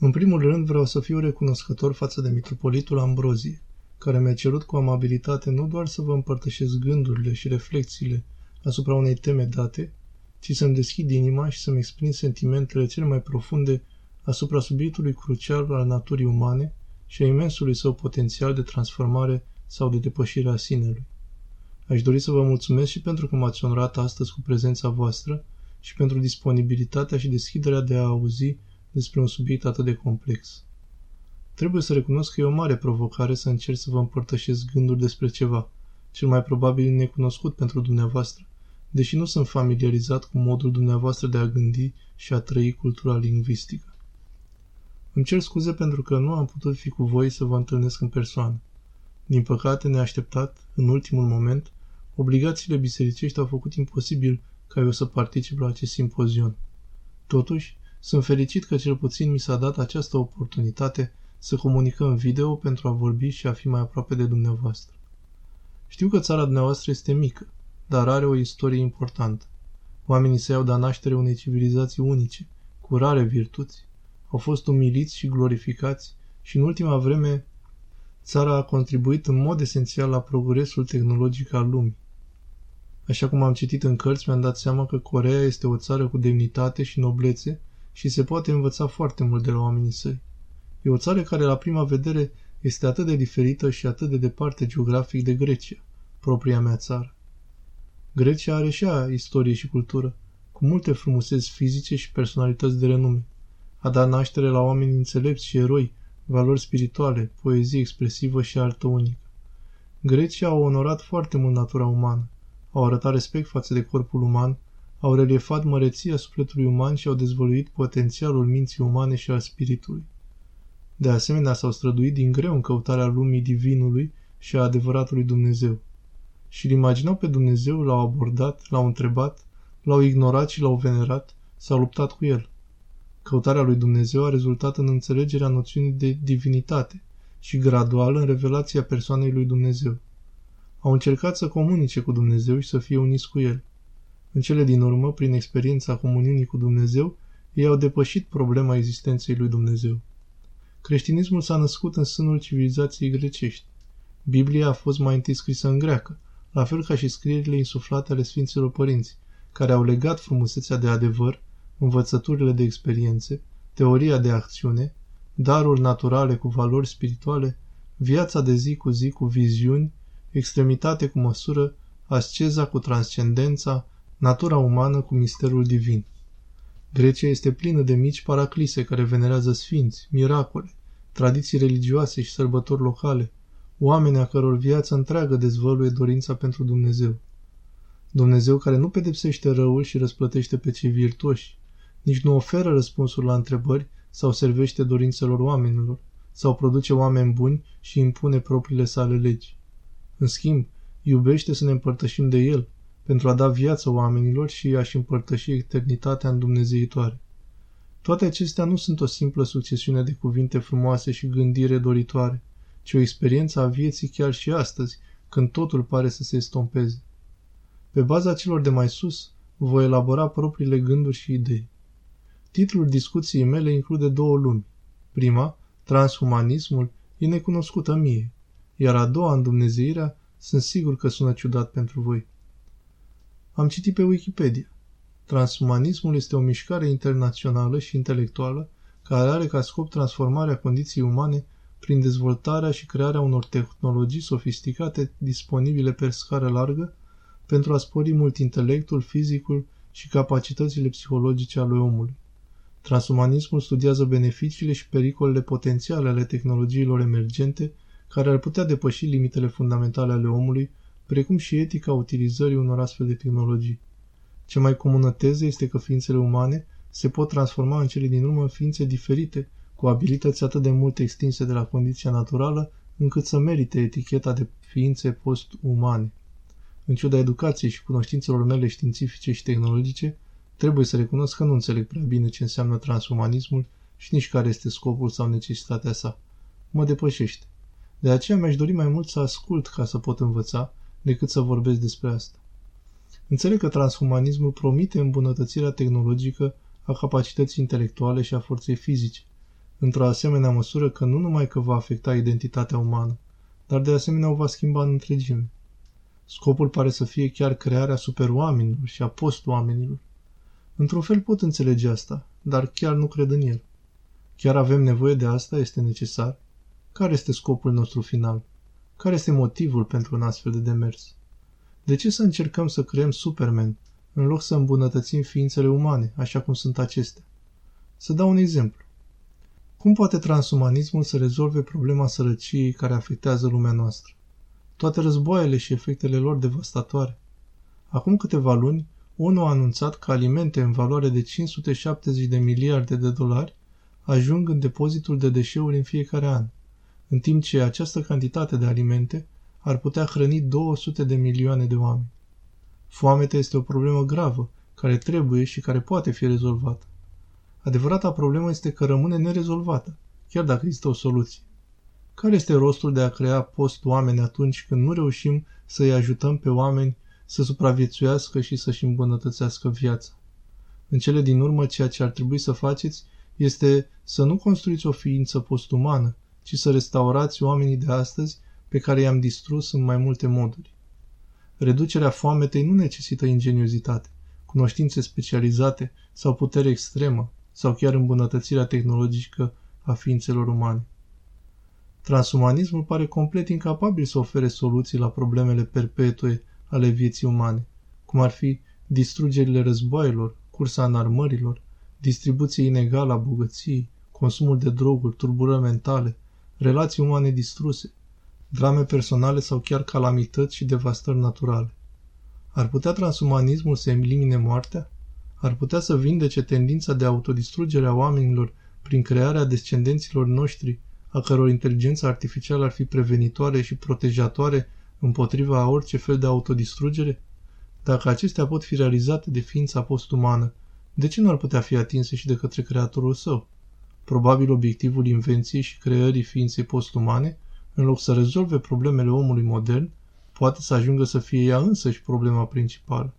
În primul rând vreau să fiu recunoscător față de mitropolitul Ambrozie, care mi-a cerut cu amabilitate nu doar să vă împărtășesc gândurile și reflexiile asupra unei teme date, ci să-mi deschid inima și să-mi exprim sentimentele cele mai profunde asupra subiectului crucial al naturii umane și a imensului său potențial de transformare sau de depășire a sinelui. Aș dori să vă mulțumesc și pentru că m-ați onorat astăzi cu prezența voastră și pentru disponibilitatea și deschiderea de a auzi despre un subiect atât de complex. Trebuie să recunosc că e o mare provocare să încerc să vă împărtășesc gânduri despre ceva, cel mai probabil necunoscut pentru dumneavoastră, deși nu sunt familiarizat cu modul dumneavoastră de a gândi și a trăi cultura lingvistică. Îmi cer scuze pentru că nu am putut fi cu voi să vă întâlnesc în persoană. Din păcate, neașteptat, în ultimul moment, obligațiile bisericești au făcut imposibil ca eu să particip la acest simpozion. Totuși, sunt fericit că cel puțin mi s-a dat această oportunitate să comunicăm video pentru a vorbi și a fi mai aproape de dumneavoastră. Știu că țara dumneavoastră este mică, dar are o istorie importantă. Oamenii se iau de naștere unei civilizații unice, cu rare virtuți. Au fost umiliți și glorificați și în ultima vreme țara a contribuit în mod esențial la progresul tehnologic al lumii. Așa cum am citit în cărți, mi-am dat seama că Coreea este o țară cu demnitate și noblețe și se poate învăța foarte mult de la oamenii săi. E o țară care la prima vedere este atât de diferită și atât de departe geografic de Grecia, propria mea țară. Grecia are și ea istorie și cultură, cu multe frumuseți fizice și personalități de renume. A dat naștere la oameni înțelepți și eroi, valori spirituale, poezie expresivă și artă unică. Grecia a onorat foarte mult natura umană, au arătat respect față de corpul uman, au reliefat măreția sufletului uman și au dezvăluit potențialul minții umane și al spiritului. De asemenea, s-au străduit din greu în căutarea lumii divinului și a adevăratului Dumnezeu. Și îl imaginau pe Dumnezeu, l-au abordat, l-au întrebat, l-au ignorat și l-au venerat, s-au luptat cu el. Căutarea lui Dumnezeu a rezultat în înțelegerea noțiunii de divinitate și gradual în revelația persoanei lui Dumnezeu. Au încercat să comunice cu Dumnezeu și să fie uniți cu El. În cele din urmă, prin experiența comuniunii cu Dumnezeu, ei au depășit problema existenței lui Dumnezeu. Creștinismul s-a născut în sânul civilizației grecești. Biblia a fost mai întâi scrisă în greacă, la fel ca și scrierile insuflate ale Sfinților Părinți, care au legat frumusețea de adevăr, învățăturile de experiențe, teoria de acțiune, daruri naturale cu valori spirituale, viața de zi cu zi cu viziuni, extremitate cu măsură, asceza cu transcendența, natura umană cu misterul divin. Grecia este plină de mici paraclise care venerează sfinți, miracole, tradiții religioase și sărbători locale, oameni a căror viață întreagă dezvăluie dorința pentru Dumnezeu. Dumnezeu care nu pedepsește răul și răsplătește pe cei virtuoși, nici nu oferă răspunsuri la întrebări sau servește dorințelor oamenilor, sau produce oameni buni și impune propriile sale legi. În schimb, iubește să ne împărtășim de El, pentru a da viață oamenilor și a-și împărtăși eternitatea în Dumnezeitoare. Toate acestea nu sunt o simplă succesiune de cuvinte frumoase și gândire doritoare, ci o experiență a vieții chiar și astăzi, când totul pare să se estompeze. Pe baza celor de mai sus, voi elabora propriile gânduri și idei. Titlul discuției mele include două lumi. Prima, transhumanismul, e necunoscută mie, iar a doua, îndumnezeirea, sunt sigur că sună ciudat pentru voi. Am citit pe Wikipedia. Transhumanismul este o mișcare internațională și intelectuală care are ca scop transformarea condiției umane prin dezvoltarea și crearea unor tehnologii sofisticate disponibile pe scară largă pentru a spori mult intelectul, fizicul și capacitățile psihologice ale omului. Transumanismul studiază beneficiile și pericolele potențiale ale tehnologiilor emergente care ar putea depăși limitele fundamentale ale omului, precum și etica utilizării unor astfel de tehnologii. Ce mai comună teză este că ființele umane se pot transforma în cele din urmă în ființe diferite, cu abilități atât de mult extinse de la condiția naturală, încât să merite eticheta de ființe post-umane. În ciuda educației și cunoștințelor mele științifice și tehnologice, trebuie să recunosc că nu înțeleg prea bine ce înseamnă transumanismul și nici care este scopul sau necesitatea sa. Mă depășește. De aceea mi-aș dori mai mult să ascult ca să pot învăța, decât să vorbesc despre asta. Înțeleg că transhumanismul promite îmbunătățirea tehnologică a capacității intelectuale și a forței fizice, într-o asemenea măsură că nu numai că va afecta identitatea umană, dar de asemenea o va schimba în întregime. Scopul pare să fie chiar crearea superoamenilor și a post-oamenilor. Într-un fel pot înțelege asta, dar chiar nu cred în el. Chiar avem nevoie de asta? Este necesar? Care este scopul nostru final? Care este motivul pentru un astfel de demers? De ce să încercăm să creăm Superman, în loc să îmbunătățim ființele umane, așa cum sunt acestea? Să dau un exemplu. Cum poate transumanismul să rezolve problema sărăciei care afectează lumea noastră? Toate războaiele și efectele lor devastatoare. Acum câteva luni, ONU a anunțat că alimente în valoare de 570 de miliarde de dolari ajung în depozitul de deșeuri în fiecare an, în timp ce această cantitate de alimente ar putea hrăni 200 de milioane de oameni. Foametea este o problemă gravă, care trebuie și care poate fi rezolvată. Adevărata problemă este că rămâne nerezolvată, chiar dacă există o soluție. Care este rostul de a crea post-oameni atunci când nu reușim să-i ajutăm pe oameni să supraviețuiască și să-și îmbunătățească viața? În cele din urmă, ceea ce ar trebui să faceți este să nu construiți o ființă postumană, ci să restaurați oamenii de astăzi pe care i-am distrus în mai multe moduri. Reducerea foametei nu necesită ingeniozitate, cunoștințe specializate sau putere extremă, sau chiar îmbunătățirea tehnologică a ființelor umane. Transumanismul pare complet incapabil să ofere soluții la problemele perpetue ale vieții umane, cum ar fi distrugerile războaielor, cursa înarmărilor, distribuție inegală a bogăției, consumul de droguri, turburări mentale, relații umane distruse, drame personale sau chiar calamități și devastări naturale. Ar putea transumanismul să elimine moartea? Ar putea să vindece tendința de autodistrugere a oamenilor prin crearea descendenților noștri, a căror inteligență artificială ar fi prevenitoare și protejatoare împotriva a orice fel de autodistrugere? Dacă acestea pot fi realizate de ființa postumană, de ce nu ar putea fi atinse și de către creatorul său? Probabil obiectivul invenției și creării ființei postumane, în loc să rezolve problemele omului modern, poate să ajungă să fie ea însăși problema principală.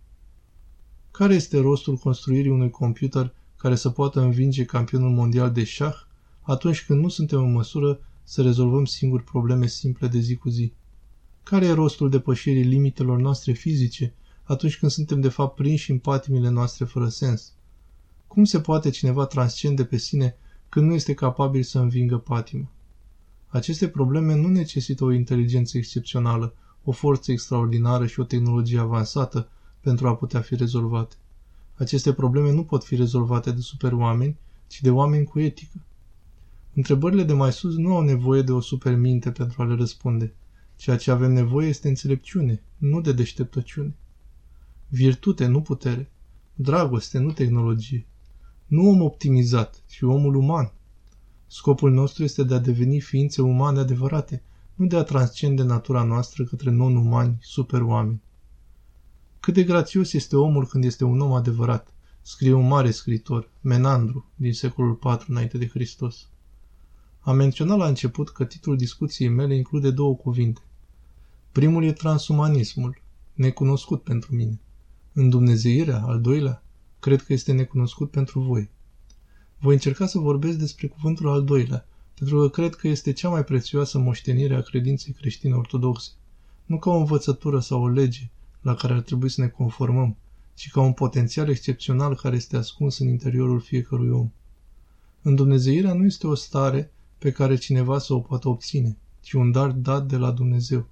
Care este rostul construirii unui computer care să poată învinge campionul mondial de șah atunci când nu suntem în măsură să rezolvăm singuri probleme simple de zi cu zi? Care e rostul depășirii limitelor noastre fizice atunci când suntem de fapt prinși în patimile noastre fără sens? Cum se poate cineva transcende pe sine când nu este capabil să învingă patima? Aceste probleme nu necesită o inteligență excepțională, o forță extraordinară și o tehnologie avansată pentru a putea fi rezolvate. Aceste probleme nu pot fi rezolvate de superoameni, ci de oameni cu etică. Întrebările de mai sus nu au nevoie de o superminte pentru a le răspunde. Ceea ce avem nevoie este înțelepciune, nu de deșteptăciune. Virtute, nu putere. Dragoste, nu tehnologie. Nu om optimizat, ci omul uman. Scopul nostru este de a deveni ființe umane adevărate, nu de a transcende natura noastră către non-umani, superoameni. Cât de grațios este omul când este un om adevărat, scrie un mare scritor, Menandru, din secolul IV înainte de Hristos. Am menționat la început că titlul discuției mele include două cuvinte. Primul e transumanismul, necunoscut pentru mine. Îndumnezeirea, al doilea, cred că este necunoscut pentru voi. Voi încerca să vorbesc despre cuvântul al doilea, pentru că cred că este cea mai prețioasă moștenire a credinței creștine ortodoxe, nu ca o învățătură sau o lege la care ar trebui să ne conformăm, ci ca un potențial excepțional care este ascuns în interiorul fiecărui om. Îndumnezeirea nu este o stare pe care cineva să o poată obține, ci un dar dat de la Dumnezeu.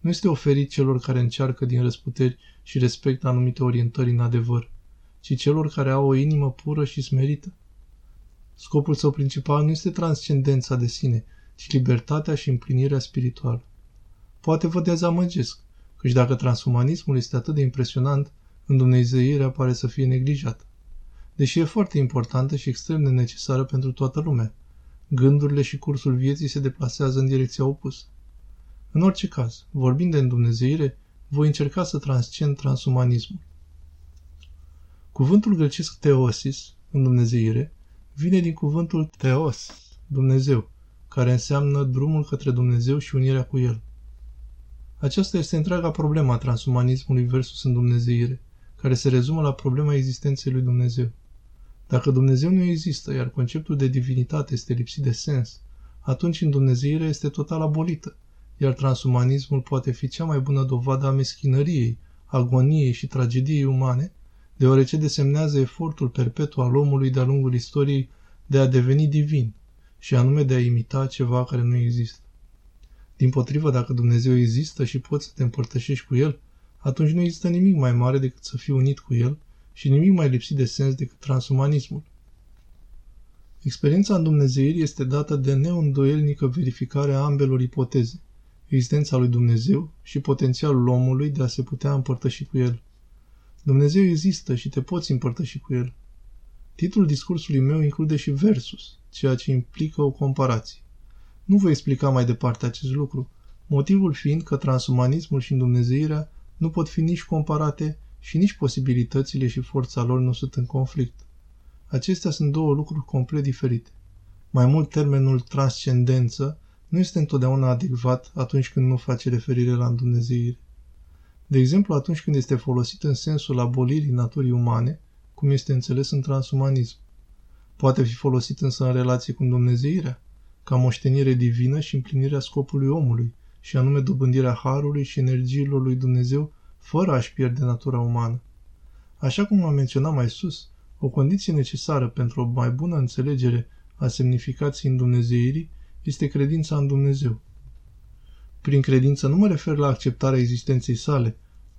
Nu este oferit celor care încearcă din răsputeri și respectă anumite orientări în adevăr, ci celor care au o inimă pură și smerită. Scopul său principal nu este transcendența de sine, ci libertatea și împlinirea spirituală. Poate vă dezamăgesc, căci dacă transumanismul este atât de impresionant, îndumnezeirea pare să fie neglijată. Deși e foarte importantă și extrem de necesară pentru toată lumea, gândurile și cursul vieții se deplasează în direcția opusă. În orice caz, vorbind de îndumnezeire, voi încerca să transcend transumanismul. Cuvântul grecesc teosis, în Dumnezeire, vine din cuvântul teos, Dumnezeu, care înseamnă drumul către Dumnezeu și unirea cu El. Aceasta este întreaga problema a transumanismului versus Dumnezeire, care se rezumă la problema existenței lui Dumnezeu. Dacă Dumnezeu nu există, iar conceptul de divinitate este lipsit de sens, atunci îndumnezeirea este total abolită, iar transumanismul poate fi cea mai bună dovadă a meschinăriei, agoniei și tragediei umane, deoarece desemnează efortul perpetu al omului de-a lungul istoriei de a deveni divin, și anume de a imita ceva care nu există. Din potrivă, dacă Dumnezeu există și poți să te împărtășești cu El, atunci nu există nimic mai mare decât să fii unit cu El și nimic mai lipsit de sens decât transumanismul. Experiența în Dumnezeirii este dată de neîndoielnică verificare a ambelor ipoteze, existența lui Dumnezeu și potențialul omului de a se putea împărtăși cu El. Dumnezeu există și te poți împărtăși cu El. Titlul discursului meu include și versus, ceea ce implică o comparație. Nu voi explica mai departe acest lucru, motivul fiind că transumanismul și Dumnezeirea nu pot fi nici comparate și nici posibilitățile și forța lor nu sunt în conflict. Acestea sunt două lucruri complet diferite. Mai mult, termenul transcendență nu este întotdeauna adecvat atunci când nu face referire la îndumnezeire. De exemplu, atunci când este folosit în sensul abolirii naturii umane, cum este înțeles în transumanism. Poate fi folosit însă în relație cu Dumnezeirea, ca moștenire divină și împlinirea scopului omului, și anume dobândirea harului și energiilor lui Dumnezeu, fără a-și pierde natura umană. Așa cum am menționat mai sus, o condiție necesară pentru o mai bună înțelegere a semnificației Dumnezeirii este credința în Dumnezeu. Prin credință nu mă refer la acceptarea existenței sale,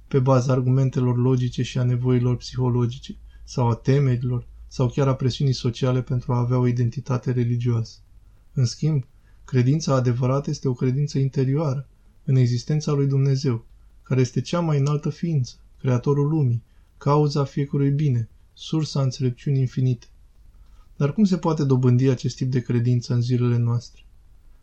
pe baza argumentelor logice și a nevoilor psihologice, sau a temerilor, sau chiar a presiunii sociale pentru a avea o identitate religioasă. În schimb, credința adevărată este o credință interioară, în existența lui Dumnezeu, care este cea mai înaltă ființă, creatorul lumii, cauza fiecărui bine, sursa înțelepciunii infinite. Dar cum se poate dobândi acest tip de credință în zilele noastre?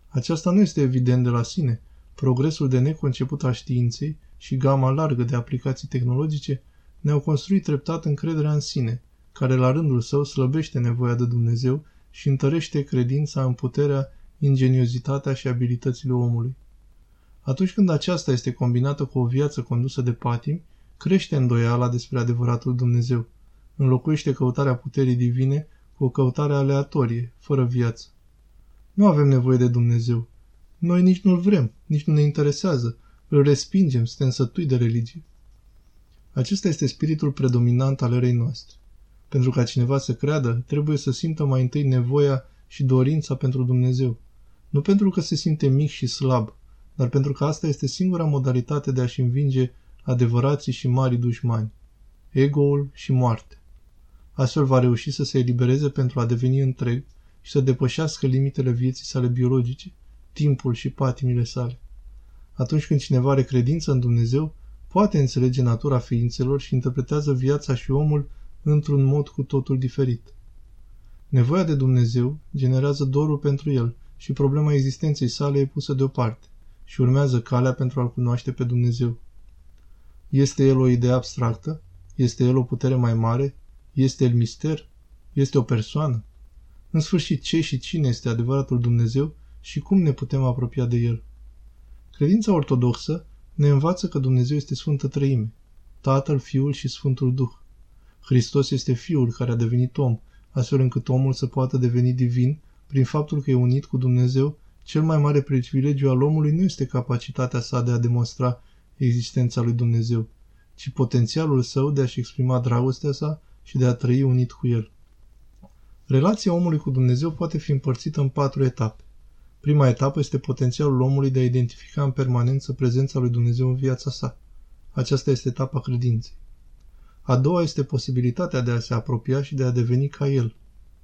Aceasta nu este evident de la sine. Progresul de neconceput a științei și gama largă de aplicații tehnologice ne-au construit treptat încrederea în sine, care la rândul său slăbește nevoia de Dumnezeu și întărește credința în puterea, ingeniozitatea și abilitățile omului. Atunci când aceasta este combinată cu o viață condusă de patim, crește îndoiala despre adevăratul Dumnezeu. Înlocuiește căutarea puterii divine cu o căutare aleatorie, fără viață. Nu avem nevoie de Dumnezeu. Noi nici nu-L vrem, nici nu ne interesează. Îl respingem, suntem sătui de religie. Acesta este spiritul predominant al erei noastre. Pentru ca cineva să creadă, trebuie să simtă mai întâi nevoia și dorința pentru Dumnezeu. Nu pentru că se simte mic și slab, dar pentru că asta este singura modalitate de a-și învinge adevărații și mari dușmani, egoul și moarte. Astfel va reuși să se elibereze pentru a deveni întreg și să depășească limitele vieții sale biologice, timpul și patimile sale. Atunci când cineva are credință în Dumnezeu, poate înțelege natura ființelor și interpretează viața și omul într-un mod cu totul diferit. Nevoia de Dumnezeu generează dorul pentru el și problema existenței sale e pusă deoparte și urmează calea pentru a-L cunoaște pe Dumnezeu. Este El o idee abstractă? Este El o putere mai mare? Este El mister? Este o persoană? În sfârșit, ce și cine este adevăratul Dumnezeu și cum ne putem apropia de El? Credința ortodoxă ne învață că Dumnezeu este Sfântă Trăime, Tatăl, Fiul și Sfântul Duh. Hristos este Fiul care a devenit om, astfel încât omul să poată deveni divin prin faptul că e unit cu Dumnezeu cel mai mare privilegiu al omului nu este capacitatea sa de a demonstra existența lui Dumnezeu, ci potențialul său de a-și exprima dragostea sa și de a trăi unit cu el. Relația omului cu Dumnezeu poate fi împărțită în patru etape. Prima etapă este potențialul omului de a identifica în permanență prezența lui Dumnezeu în viața sa. Aceasta este etapa credinței. A doua este posibilitatea de a se apropia și de a deveni ca El.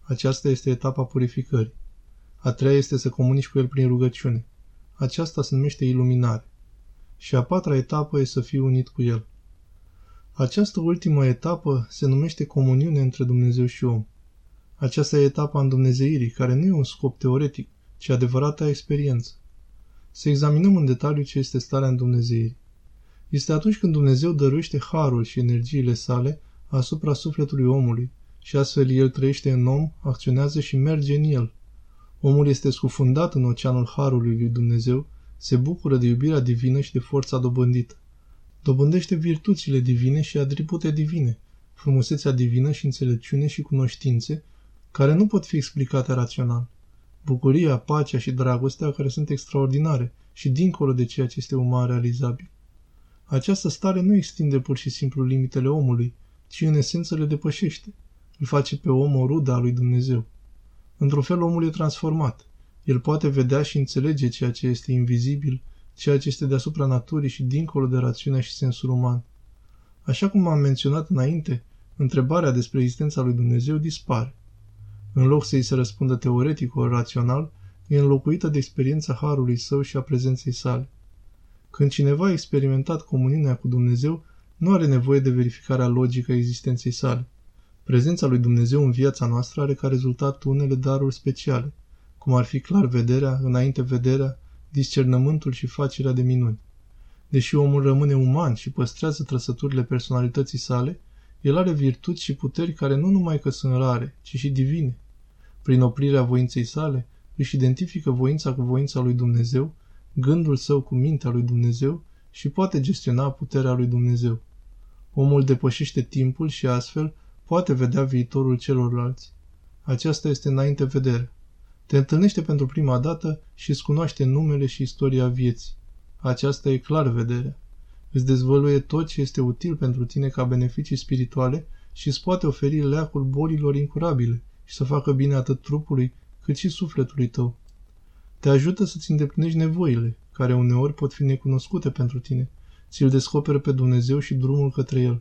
Aceasta este etapa purificării. A treia este să comunici cu El prin rugăciune. Aceasta se numește iluminare. Și a patra etapă e să fii unit cu El. Această ultimă etapă se numește comuniune între Dumnezeu și om. Aceasta e etapa îndumnezeirii, care nu e un scop teoretic, ci adevărata experiență. Să examinăm în detaliu ce este starea îndumnezeirii. Este atunci când Dumnezeu dăruiește harul și energiile sale asupra sufletului omului și astfel el trăiește în om, acționează și merge în el. Omul este scufundat în oceanul harului lui Dumnezeu, se bucură de iubirea divină și de forța dobândită. Dobândește virtuțile divine și atribute divine, frumusețea divină și înțelepciune și cunoștințe, care nu pot fi explicate rațional. Bucuria, pacea și dragostea care sunt extraordinare și dincolo de ceea ce este uman realizabil. Această stare nu extinde pur și simplu limitele omului, ci în esență le depășește. Îl face pe om o rudă a lui Dumnezeu. Într-un fel omul e transformat. El poate vedea și înțelege ceea ce este invizibil, ceea ce este deasupra naturii și dincolo de rațiunea și sensul uman. Așa cum am menționat înainte, întrebarea despre existența lui Dumnezeu dispare. În loc să îi se răspundă teoretic ori rațional, e înlocuită de experiența harului său și a prezenței sale. Când cineva a experimentat comuniunea cu Dumnezeu, nu are nevoie de verificarea logică a existenței sale. Prezența lui Dumnezeu în viața noastră are ca rezultat unele daruri speciale, cum ar fi clar vederea, înainte vederea, discernământul și facerea de minuni. Deși omul rămâne uman și păstrează trăsăturile personalității sale, el are virtuți și puteri care nu numai că sunt rare, ci și divine. Prin oprirea voinței sale, își identifică voința cu voința lui Dumnezeu, gândul său cu mintea lui Dumnezeu și poate gestiona puterea lui Dumnezeu. Omul depășește timpul și astfel poate vedea viitorul celorlalți. Aceasta este înainte vedere. Te întâlnește pentru prima dată și îți cunoaște numele și istoria vieții. Aceasta e clar vederea. Îți dezvăluie tot ce este util pentru tine ca beneficii spirituale și îți poate oferi leacul bolilor incurabile și să facă bine atât trupului cât și sufletului tău. Te ajută să-ți îndeplinești nevoile, care uneori pot fi necunoscute pentru tine. Ți-l descoperă pe Dumnezeu și drumul către el.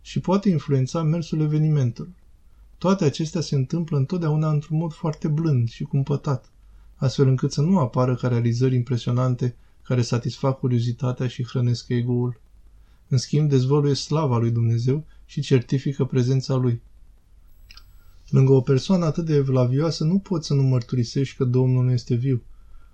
Și poate influența mersul evenimentelor. Toate acestea se întâmplă întotdeauna într-un mod foarte blând și cumpătat, astfel încât să nu apară ca realizări impresionante care satisfac curiozitatea și hrănesc ego-ul. În schimb, dezvăluie slava lui Dumnezeu și certifică prezența lui. Lângă o persoană atât de evlavioasă nu poți să nu mărturisești că Domnul nu este viu.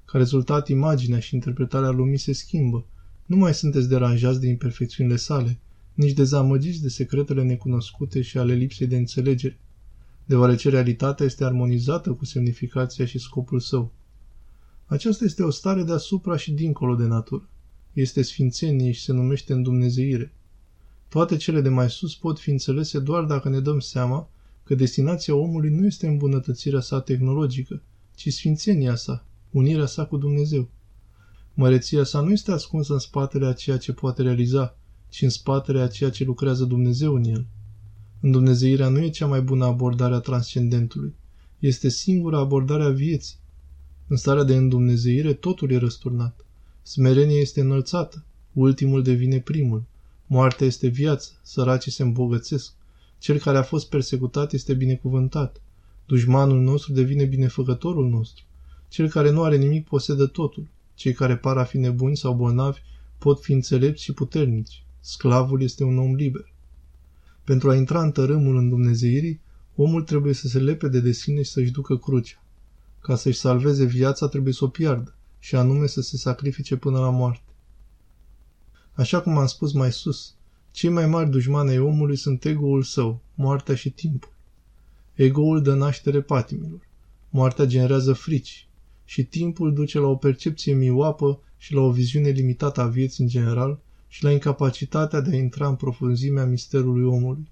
Ca rezultat, imaginea și interpretarea lumii se schimbă. Nu mai sunteți deranjați de imperfecțiunile sale, nici dezamăgiți de secretele necunoscute și ale lipsei de înțelegere, deoarece realitatea este armonizată cu semnificația și scopul său. Aceasta este o stare deasupra și dincolo de natură. Este sfințenie și se numește îndumnezeire. Toate cele de mai sus pot fi înțelese doar dacă ne dăm seama că destinația omului nu este îmbunătățirea sa tehnologică, ci sfințenia sa, unirea sa cu Dumnezeu. Măreția sa nu este ascunsă în spatele a ceea ce poate realiza, ci în spatele a ceea ce lucrează Dumnezeu în el. Îndumnezeirea nu e cea mai bună abordare a transcendentului. Este singura abordare a vieții. În starea de îndumnezeire totul e răsturnat. Smerenia este înălțată, ultimul devine primul. Moartea este viață, săracii se îmbogățesc. Cel care a fost persecutat este binecuvântat. Dușmanul nostru devine binefăcătorul nostru. Cel care nu are nimic posedă totul. Cei care par a fi nebuni sau bolnavi pot fi înțelepți și puternici. Sclavul este un om liber. Pentru a intra în tărâmul în Dumnezeirii, omul trebuie să se lepede de sine și să-și ducă crucea. Ca să-și salveze viața trebuie să o piardă, și anume să se sacrifice până la moarte. Așa cum am spus mai sus, cei mai mari dușmani ai omului sunt ego-ul său, moartea și timpul. Ego-ul dă naștere patimilor. Moartea generează frici și timpul duce la o percepție mioapă și la o viziune limitată a vieții în general și la incapacitatea de a intra în profunzimea misterului omului.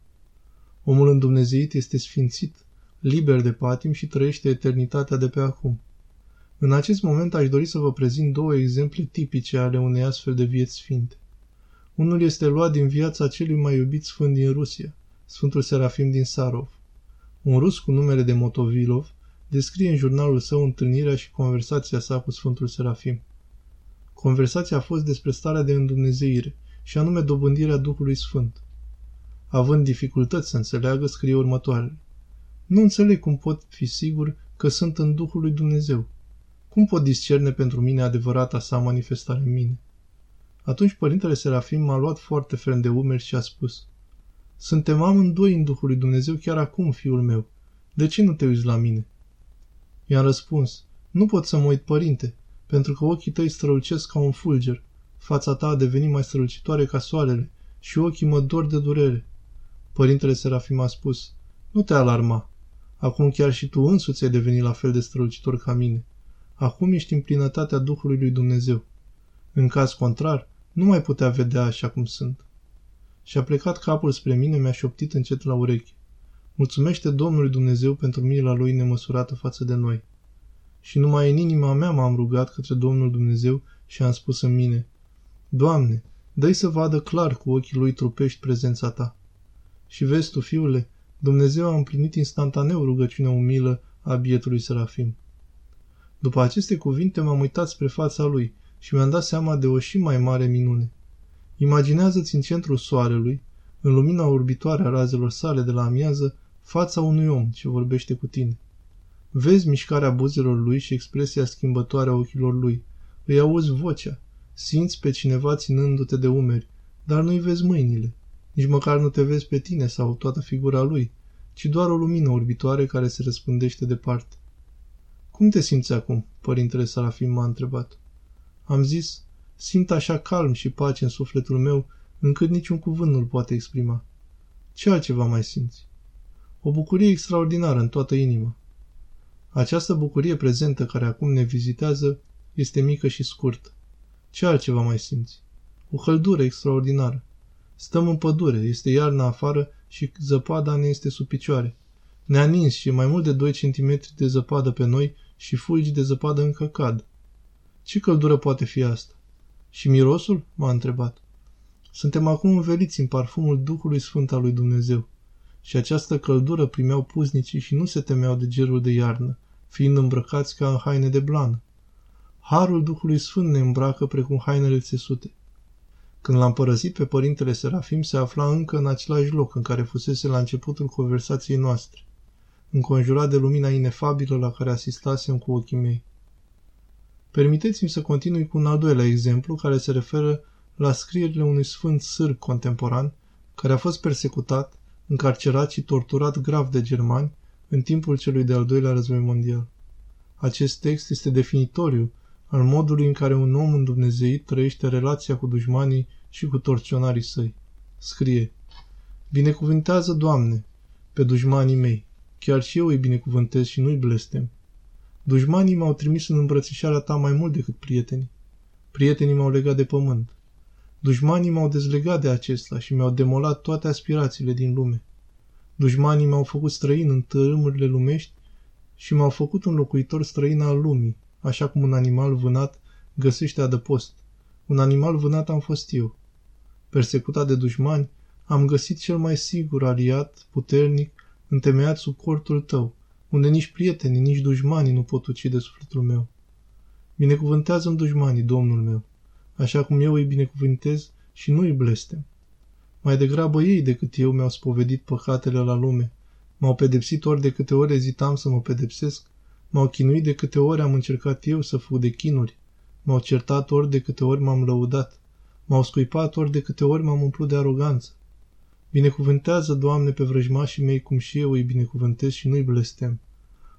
Omul îndumnezeit este sfințit, liber de patim și trăiește eternitatea de pe acum. În acest moment aș dori să vă prezint două exemple tipice ale unei astfel de vieți sfinte. Unul este luat din viața celui mai iubit sfânt din Rusia, Sfântul Serafim din Sarov. Un rus cu numele de Motovilov descrie în jurnalul său întâlnirea și conversația sa cu Sfântul Serafim. Conversația a fost despre starea de îndumnezeire și anume dobândirea Duhului Sfânt. Având dificultăți să înțeleagă, scrie următoarele. Nu înțeleg cum pot fi sigur că sunt în Duhul lui Dumnezeu. Cum pot discerne pentru mine adevărata sa manifestare în mine? Atunci părintele Serafim m-a luat foarte ferm de umeri și a spus Suntem amândoi în Duhul lui Dumnezeu chiar acum, fiul meu. De ce nu te uiți la mine? I-am răspuns, nu pot să mă uit, părinte, pentru că ochii tăi strălucesc ca un fulger. Fața ta a devenit mai strălucitoare ca soarele și ochii mă dor de durere. Părintele Serafim a spus, nu te alarma. Acum chiar și tu însuți ai devenit la fel de strălucitor ca mine. Acum ești în plinătatea Duhului lui Dumnezeu. În caz contrar, nu mai putea vedea așa cum sunt. și a plecat capul spre mine, mi-a șoptit încet la ureche. Mulțumește Domnului Dumnezeu pentru mila Lui nemăsurată față de noi. Și numai în inima mea m-am rugat către Domnul Dumnezeu și am spus în mine, Doamne, dă să vadă clar cu ochii lui trupești prezența ta. Și vezi tu, fiule, Dumnezeu a împlinit instantaneu rugăciunea umilă a bietului Serafim. După aceste cuvinte m-am uitat spre fața lui și mi-am dat seama de o și mai mare minune. Imaginează-ți în centrul soarelui, în lumina orbitoare a razelor sale de la amiază, fața unui om ce vorbește cu tine. Vezi mișcarea buzelor lui și expresia schimbătoare a ochilor lui. Îi auzi vocea. Simți pe cineva ținându-te de umeri, dar nu-i vezi mâinile. Nici măcar nu te vezi pe tine sau toată figura lui, ci doar o lumină orbitoare care se răspândește departe. Cum te simți acum?" părintele Sarafim m-a întrebat. Am zis, simt așa calm și pace în sufletul meu, încât niciun cuvânt nu-l poate exprima. Ce altceva mai simți? O bucurie extraordinară în toată inima. Această bucurie prezentă care acum ne vizitează este mică și scurtă. Ce altceva mai simți? O căldură extraordinară. Stăm în pădure, este iarna afară și zăpada ne este sub picioare. Ne-a nins și mai mult de 2 cm de zăpadă pe noi și fulgi de zăpadă încă cad. Ce căldură poate fi asta? Și mirosul? m-a întrebat. Suntem acum înveliți în parfumul Duhului Sfânt al lui Dumnezeu. Și această căldură primeau puznicii și nu se temeau de gerul de iarnă, fiind îmbrăcați ca în haine de blană. Harul Duhului Sfânt ne îmbracă precum hainele țesute. Când l-am părăsit pe părintele Serafim, se afla încă în același loc în care fusese la începutul conversației noastre, înconjurat de lumina inefabilă la care asistasem cu ochii mei. Permiteți-mi să continui cu un al doilea exemplu care se referă la scrierile unui sfânt sârb contemporan care a fost persecutat, încarcerat și torturat grav de germani în timpul celui de-al doilea război mondial. Acest text este definitoriu al modului în care un om îndumnezeit trăiește relația cu dușmanii și cu torționarii săi. Scrie, Binecuvântează, Doamne, pe dușmanii mei, chiar și eu îi binecuvântez și nu-i blestem. Dușmanii m-au trimis în îmbrățișarea ta mai mult decât prietenii. Prietenii m-au legat de pământ. Dușmanii m-au dezlegat de acesta și mi-au demolat toate aspirațiile din lume. Dușmanii m-au făcut străin în tărâmurile lumești și m-au făcut un locuitor străin al lumii, așa cum un animal vânat găsește adăpost. Un animal vânat am fost eu. Persecutat de dușmani, am găsit cel mai sigur aliat, puternic, întemeiat sub cortul tău, unde nici prietenii, nici dușmanii nu pot ucide sufletul meu. Binecuvântează-mi dușmanii, Domnul meu, așa cum eu îi binecuvântez și nu îi blestem. Mai degrabă ei decât eu mi-au spovedit păcatele la lume. M-au pedepsit ori de câte ori ezitam să mă pedepsesc. M-au chinuit de câte ori am încercat eu să fug de chinuri. M-au certat ori de câte ori m-am lăudat. M-au scuipat ori de câte ori m-am umplut de aroganță. Binecuvântează, Doamne, pe vrăjmașii mei cum și eu îi binecuvântez și nu-i blestem.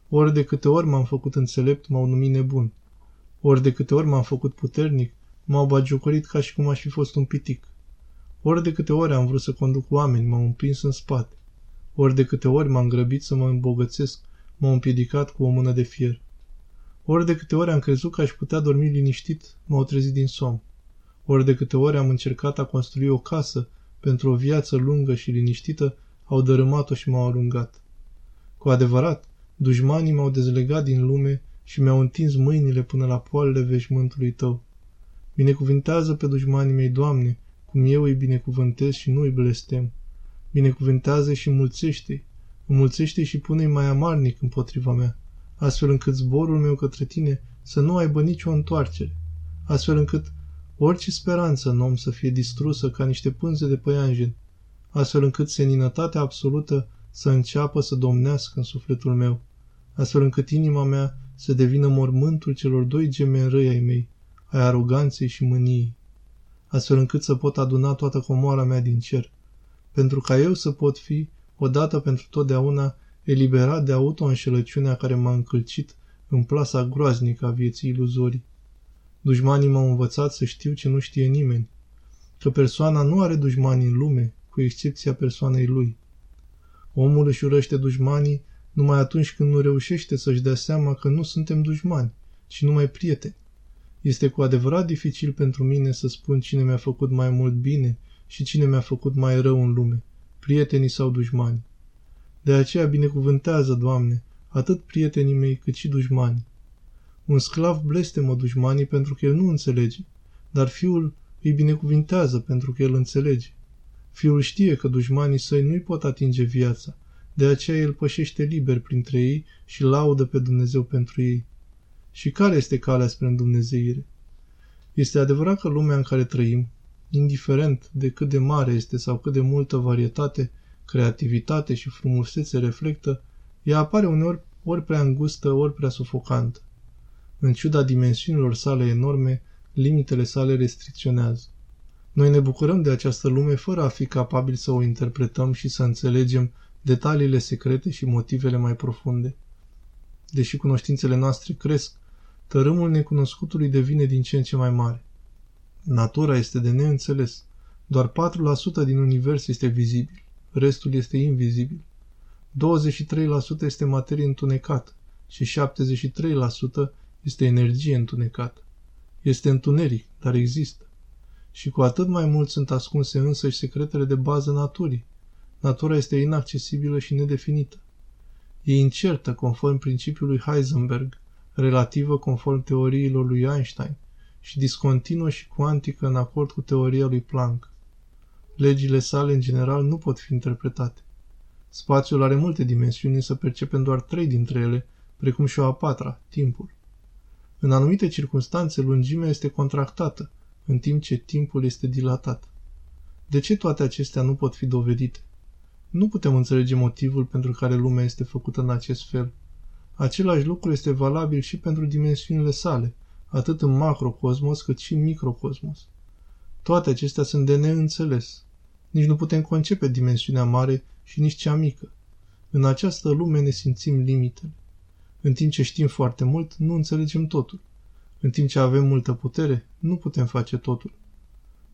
Ori de câte ori m-am făcut înțelept, m-au numit nebun. Ori de câte ori m-am făcut puternic, m-au bagiocorit ca și cum aș fi fost un pitic. Ori de câte ori am vrut să conduc oameni, m-au împins în spate. Ori de câte ori m-am grăbit să mă îmbogățesc, m-au împiedicat cu o mână de fier. Ori de câte ori am crezut că aș putea dormi liniștit, m-au trezit din somn. Ori de câte ori am încercat a construi o casă pentru o viață lungă și liniștită, au dărâmat-o și m-au alungat. Cu adevărat, dușmanii m-au dezlegat din lume și mi-au întins mâinile până la poalele veșmântului tău. Binecuvintează pe dușmanii mei, Doamne, cum eu îi binecuvântez și nu îi blestem. Binecuvântează și mulțește-i, înmulțește și pune-i mai amarnic împotriva mea, astfel încât zborul meu către tine să nu aibă nicio întoarcere, astfel încât orice speranță în om să fie distrusă ca niște pânze de păianjen, astfel încât seninătatea absolută să înceapă să domnească în sufletul meu, astfel încât inima mea să devină mormântul celor doi gemeni răi ai mei, ai aroganței și mâniei, astfel încât să pot aduna toată comoara mea din cer, pentru ca eu să pot fi, odată pentru totdeauna, eliberat de auto-înșelăciunea care m-a încălcit în plasa groaznică a vieții iluzorii. Dușmanii m-au învățat să știu ce nu știe nimeni, că persoana nu are dușmani în lume, cu excepția persoanei lui. Omul își urăște dușmanii numai atunci când nu reușește să-și dea seama că nu suntem dușmani, ci numai prieteni. Este cu adevărat dificil pentru mine să spun cine mi-a făcut mai mult bine și cine mi-a făcut mai rău în lume, prietenii sau dușmani. De aceea binecuvântează, Doamne, atât prietenii mei cât și dușmanii. Un sclav blestemă dușmanii pentru că el nu înțelege, dar fiul îi binecuvintează pentru că el înțelege. Fiul știe că dușmanii săi nu-i pot atinge viața, de aceea el pășește liber printre ei și laudă pe Dumnezeu pentru ei. Și care este calea spre îndumnezeire? Este adevărat că lumea în care trăim, indiferent de cât de mare este sau cât de multă varietate, creativitate și frumusețe reflectă, ea apare uneori ori prea îngustă, ori prea sufocantă. În ciuda dimensiunilor sale enorme, limitele sale restricționează. Noi ne bucurăm de această lume fără a fi capabili să o interpretăm și să înțelegem detaliile secrete și motivele mai profunde. Deși cunoștințele noastre cresc, tărâmul necunoscutului devine din ce în ce mai mare. Natura este de neînțeles. Doar 4% din univers este vizibil, restul este invizibil. 23% este materie întunecată și 73% este energie întunecată. Este întuneric, dar există. Și cu atât mai mult sunt ascunse însă și secretele de bază naturii. Natura este inaccesibilă și nedefinită. E incertă conform principiului Heisenberg, relativă conform teoriilor lui Einstein și discontinuă și cuantică în acord cu teoria lui Planck. Legile sale, în general, nu pot fi interpretate. Spațiul are multe dimensiuni, să percepem doar trei dintre ele, precum și o a patra, timpul. În anumite circunstanțe, lungimea este contractată, în timp ce timpul este dilatat. De ce toate acestea nu pot fi dovedite? Nu putem înțelege motivul pentru care lumea este făcută în acest fel. Același lucru este valabil și pentru dimensiunile sale, atât în macrocosmos cât și în microcosmos. Toate acestea sunt de neînțeles. Nici nu putem concepe dimensiunea mare și nici cea mică. În această lume ne simțim limitele. În timp ce știm foarte mult, nu înțelegem totul. În timp ce avem multă putere, nu putem face totul.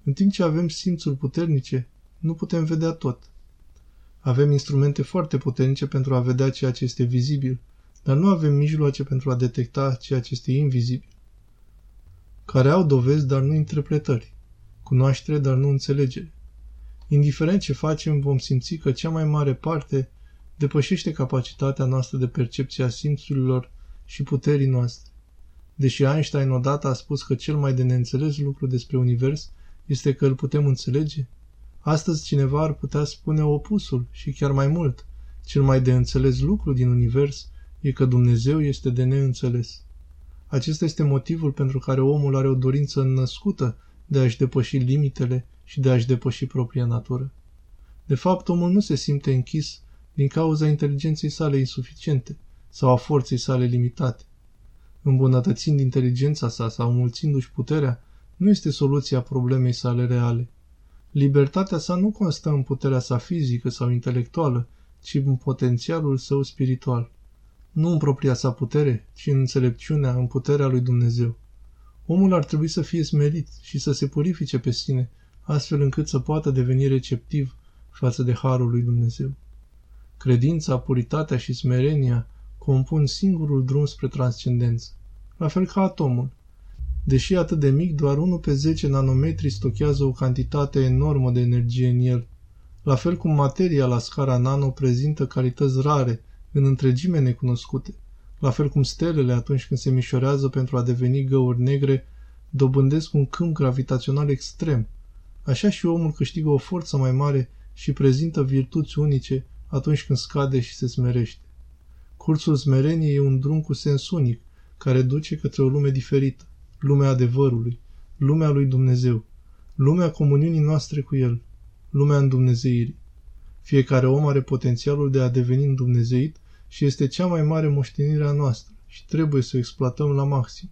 În timp ce avem simțuri puternice, nu putem vedea tot. Avem instrumente foarte puternice pentru a vedea ceea ce este vizibil, dar nu avem mijloace pentru a detecta ceea ce este invizibil. Care au dovezi, dar nu interpretări. Cunoaștere, dar nu înțelegere. Indiferent ce facem, vom simți că cea mai mare parte depășește capacitatea noastră de percepție a simțurilor și puterii noastre. Deși Einstein odată a spus că cel mai de neînțeles lucru despre univers este că îl putem înțelege, astăzi cineva ar putea spune opusul și chiar mai mult. Cel mai de înțeles lucru din univers e că Dumnezeu este de neînțeles. Acesta este motivul pentru care omul are o dorință născută de a-și depăși limitele și de a-și depăși propria natură. De fapt, omul nu se simte închis din cauza inteligenței sale insuficiente sau a forței sale limitate. Îmbunătățind inteligența sa sau mulțindu-și puterea, nu este soluția problemei sale reale. Libertatea sa nu constă în puterea sa fizică sau intelectuală, ci în potențialul său spiritual. Nu în propria sa putere, ci în înțelepciunea, în puterea lui Dumnezeu. Omul ar trebui să fie smerit și să se purifice pe sine, astfel încât să poată deveni receptiv față de harul lui Dumnezeu. Credința, puritatea și smerenia compun singurul drum spre transcendență, la fel ca atomul. Deși atât de mic, doar 1 pe 10 nanometri stochează o cantitate enormă de energie în el, la fel cum materia la scara nano prezintă calități rare, în întregime necunoscute, la fel cum stelele atunci când se mișorează pentru a deveni găuri negre, dobândesc un câmp gravitațional extrem. Așa și omul câștigă o forță mai mare și prezintă virtuți unice atunci când scade și se smerește. Cursul smereniei e un drum cu sens unic, care duce către o lume diferită, lumea adevărului, lumea lui Dumnezeu, lumea comuniunii noastre cu El, lumea îndumnezeirii. Fiecare om are potențialul de a deveni îndumnezeit și este cea mai mare moștenire a noastră și trebuie să o exploatăm la maxim.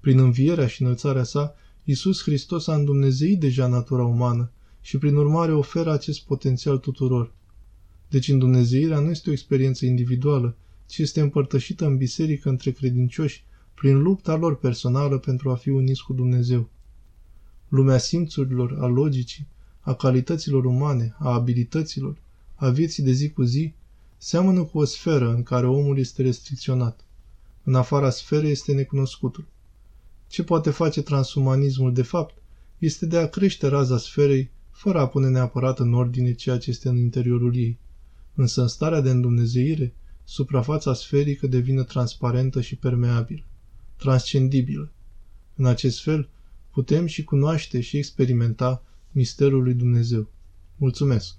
Prin învierea și înălțarea sa, Iisus Hristos a îndumnezeit deja natura umană și prin urmare oferă acest potențial tuturor. Deci îndumnezeirea nu este o experiență individuală, ci este împărtășită în biserică între credincioși prin lupta lor personală pentru a fi uniți cu Dumnezeu. Lumea simțurilor, a logicii, a calităților umane, a abilităților, a vieții de zi cu zi, seamănă cu o sferă în care omul este restricționat. În afara sferei este necunoscutul. Ce poate face transumanismul de fapt este de a crește raza sferei fără a pune neapărat în ordine ceea ce este în interiorul ei. Însă în starea de îndumnezeire, suprafața sferică devine transparentă și permeabilă, transcendibilă. În acest fel, putem și cunoaște și experimenta misterul lui Dumnezeu. Mulțumesc!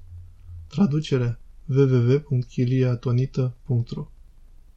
Traducerea www.chiliatonita.ro